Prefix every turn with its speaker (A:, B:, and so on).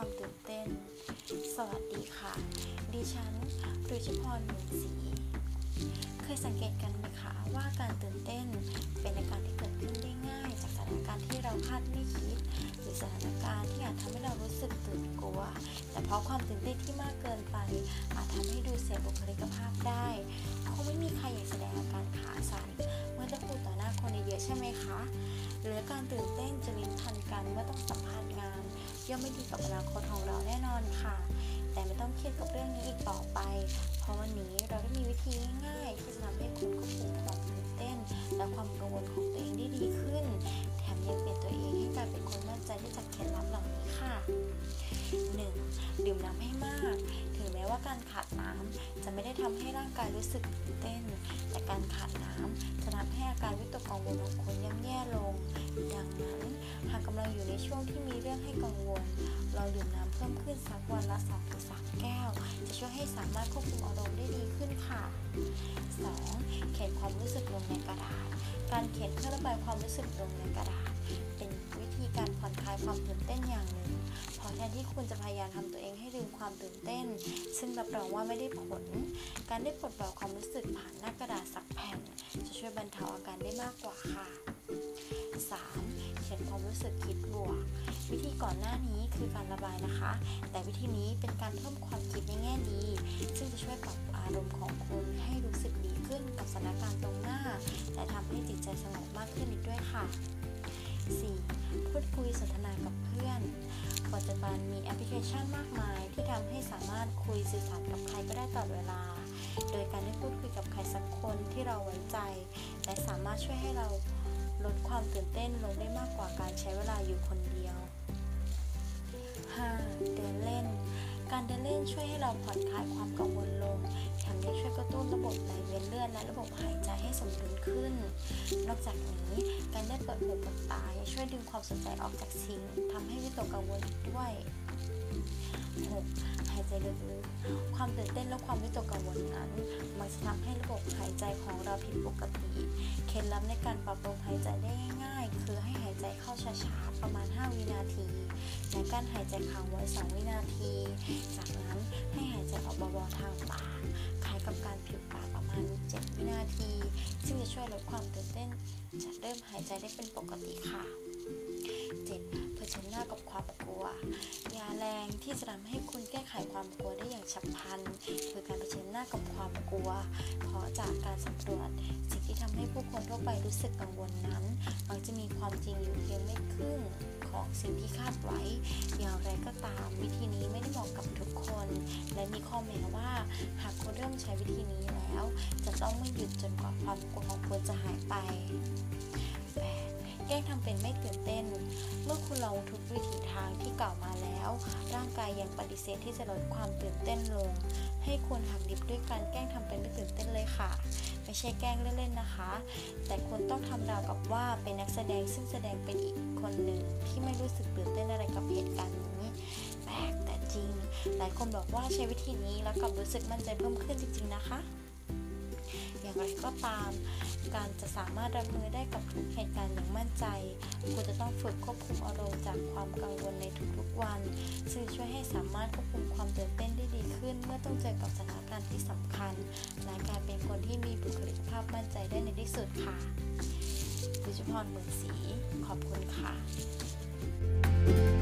A: ความตื่นเต้น สวัสดีค่ะ ดิฉันรุชพรหมื่นศรีเคยสังเกตกันไหมคะว่าการตื่นเต้นเป็นอาการที่เกิดขึ้นได้ง่าย จากสถานการณ์ที่เราคาดไม่คิด หรือสถานการณ์ที่อาจทำให้เรารู้สึกตื่นกลัว แต่เพราะความตื่นเต้นที่มากเกินไป อาจทำให้ดูเสียบุคลิกภาพได้คงไม่มีใครอยากแสดงอาการขาสั่นเมื่อจะพูดต่อหน้าคนเยอะใช่ไหมคะหรือการตื่นเต้นจะลิ้นทันกันเมื่อต้องสัมภาษณ์งาน ย่อมไม่ดีกับอนาคตของเราแน่นอนค่ะ แต่ไม่ต้องเครียดกับเรื่องนี้อีกต่อไป เพราะวันนี้เราได้มีวิธีง่ายๆที่จะทำให้คุณควบคุมความตื่นเต้น และความกังวลของตัวเองได้ดีขึ้น แถมยังเปลี่ยนตัวเองให้กลายเป็นคนมั่นใจได้จากเคล็ดลับเหล่านี้ค่ะ 1. ดื่มน้ำให้มาก ถึงแม้ว่าการขาดน้ำจะไม่ได้ทำให้ร่างกายรู้สึกตื่นเต้น แต่การขาดน้ำจะทำให้อาการวิตกกังวลของคุณย่ำแย่ลง ดังนั้นากกำลังอยู่ในช่วงที่มีเรื่องให้กังวล เราดื่มน้ำเพิ่มขึ้นสักวันละ2-3แก้ว จะช่วยให้สามารถควบคุมอารมณ์ได้ดีขึ้นค่ะ 2. เขียนความรู้สึกลงในกระดาษ การเขียนเพื่อระบายความรู้สึกลงในกระดาษ เป็นวิธีการผ่อนคลายความตื่นเต้นอย่างหนึ่งพราะแทนที่คุณจะพยายามทำตัวเองให้ลืมความตื่นเต้น ซึ่งรับรองว่าไม่ได้ผล การได้ปลดปล่อยความรู้สึกผ่านหน้ากระดาษสักแผ่น จะช่วยบรรเทาอาการได้มากกว่าค่ะ 3. เขียนความรู้สึกคิดบวก วิธีก่อนหน้านี้คือการระบายนะคะ แต่วิธีนี้เป็นการเพิ่มความคิดในแง่ดี ซึ่งจะช่วยปรับอารมณ์ของคุณให้รู้สึกดีขึ้นกับสถานการณ์ตรงหน้า และทำให้จิตใจสงบมากขึ้นอีกด้วยค่ะ 4. พูดคุยสนทนากับเพื่อน ปัจจุบันมีแอปพลิเคชันมากมาย ที่ทำให้สามารถคุยสื่อสารกับใครก็ได้ตลอดเวลา โดยการได้พูดคุยกับใครสักคนที่เราไว้ใจ และสามารถช่วยให้เรา ลดความตื่นเต้นลงได้มากกว่าการใช้เวลาอยู่คนเดียว 5. เดินเล่น การเดินเล่นช่วยให้เราผ่อนคลายความกังวลลงแถมยังช่วยกระตุ้นระบบไหลเวียนเลือดและระบบหายใจให้สมดุลขึ้น นอกจากนี้การได้เปิดหูเปิดตายังช่วยดึงความสนใจออกจากสิ่งทำให้วิตกกังวลอีกด้วย 6. หายใจลึกๆ ความตื่นเต้นและความวิตกกังวลนั้น ทำให้ระบบหายใจของเราผิดปกติ เคล็ดลับในการปรับลมหายใจได้ง่ายๆคือให้หายใจเข้าช้าๆ ประมาณ 5 วินาที และการหายใจค้างไว้ 2 วินาที จากนั้นให้หายใจออกเบาๆทางปากคล้ายกับการผิวปากประมาณ 7 วินาที ซึ่งจะช่วยลดความตื่นเต้น จะเริ่มหายใจได้เป็นปกติค่ะ 7. เผชิญหน้ากับความกลัว ยาแรงที่จะทำให้คุณแก้ไขความกลัวได้อย่างฉับพลันคือการเผชิญหน้ากับความกลัว เพราะจากการสำรวจสิ่งที่ทำให้ผู้คนทั่วไปรู้สึกกังวลนั้น มักจะมีความจริงอยู่เพียงไม่ครึ่งของสิ่งที่คาดไว้ อย่างไรก็ตาม วิธีนี้ไม่ได้เหมาะกับทุกคน และมีข้อแม้ว่า หากคุณเริ่มใช้วิธีนี้แล้ว จะต้องไม่หยุดจนกว่าความกลัวของคุณจะหายไป 8. แกล้งทำเป็นไม่ตื่นเต้น เมื่อคุณลองทุกวิถีทางที่กล่าวมาแล้ว ร่างกายยังปฏิเสธที่จะลดความตื่นเต้นลง ให้ควรหักดิบด้วยการแกล้งทำเป็นไม่ตื่นเต้นเลยค่ะ ไม่ใช่แกล้งเล่นๆนะคะ แต่คุณต้องทำราวกับว่าเป็นนักแสดงซึ่งแสดงเป็นอีกคนหนึ่งที่ไม่รู้สึกตื่นเต้นอะไรกับเหตุการณ์นี้แปลกแต่จริง หลายคนบอกว่าใช้วิธีนี้แล้วกลับรู้สึกมั่นใจเพิ่มขึ้นจริงๆนะคะ อย่างไรก็ตาม การจะสามารถรับมือได้กับทุกเหตุการณ์อย่างมั่นใจ คุณจะต้องฝึกควบคุมอารมณ์จากความกังวลในทุกๆวัน ซึ่งช่วยให้สามารถควบคุมความตื่นเต้นได้ดีขึ้น เมื่อต้องเจอกับสถานการณ์ที่สำคัญ และกลายเป็นคนที่มีบุคลิกภาพมั่นใจได้ในที่สุดค่ะดิจพรหมื่นศรีขอบคุณค่ะ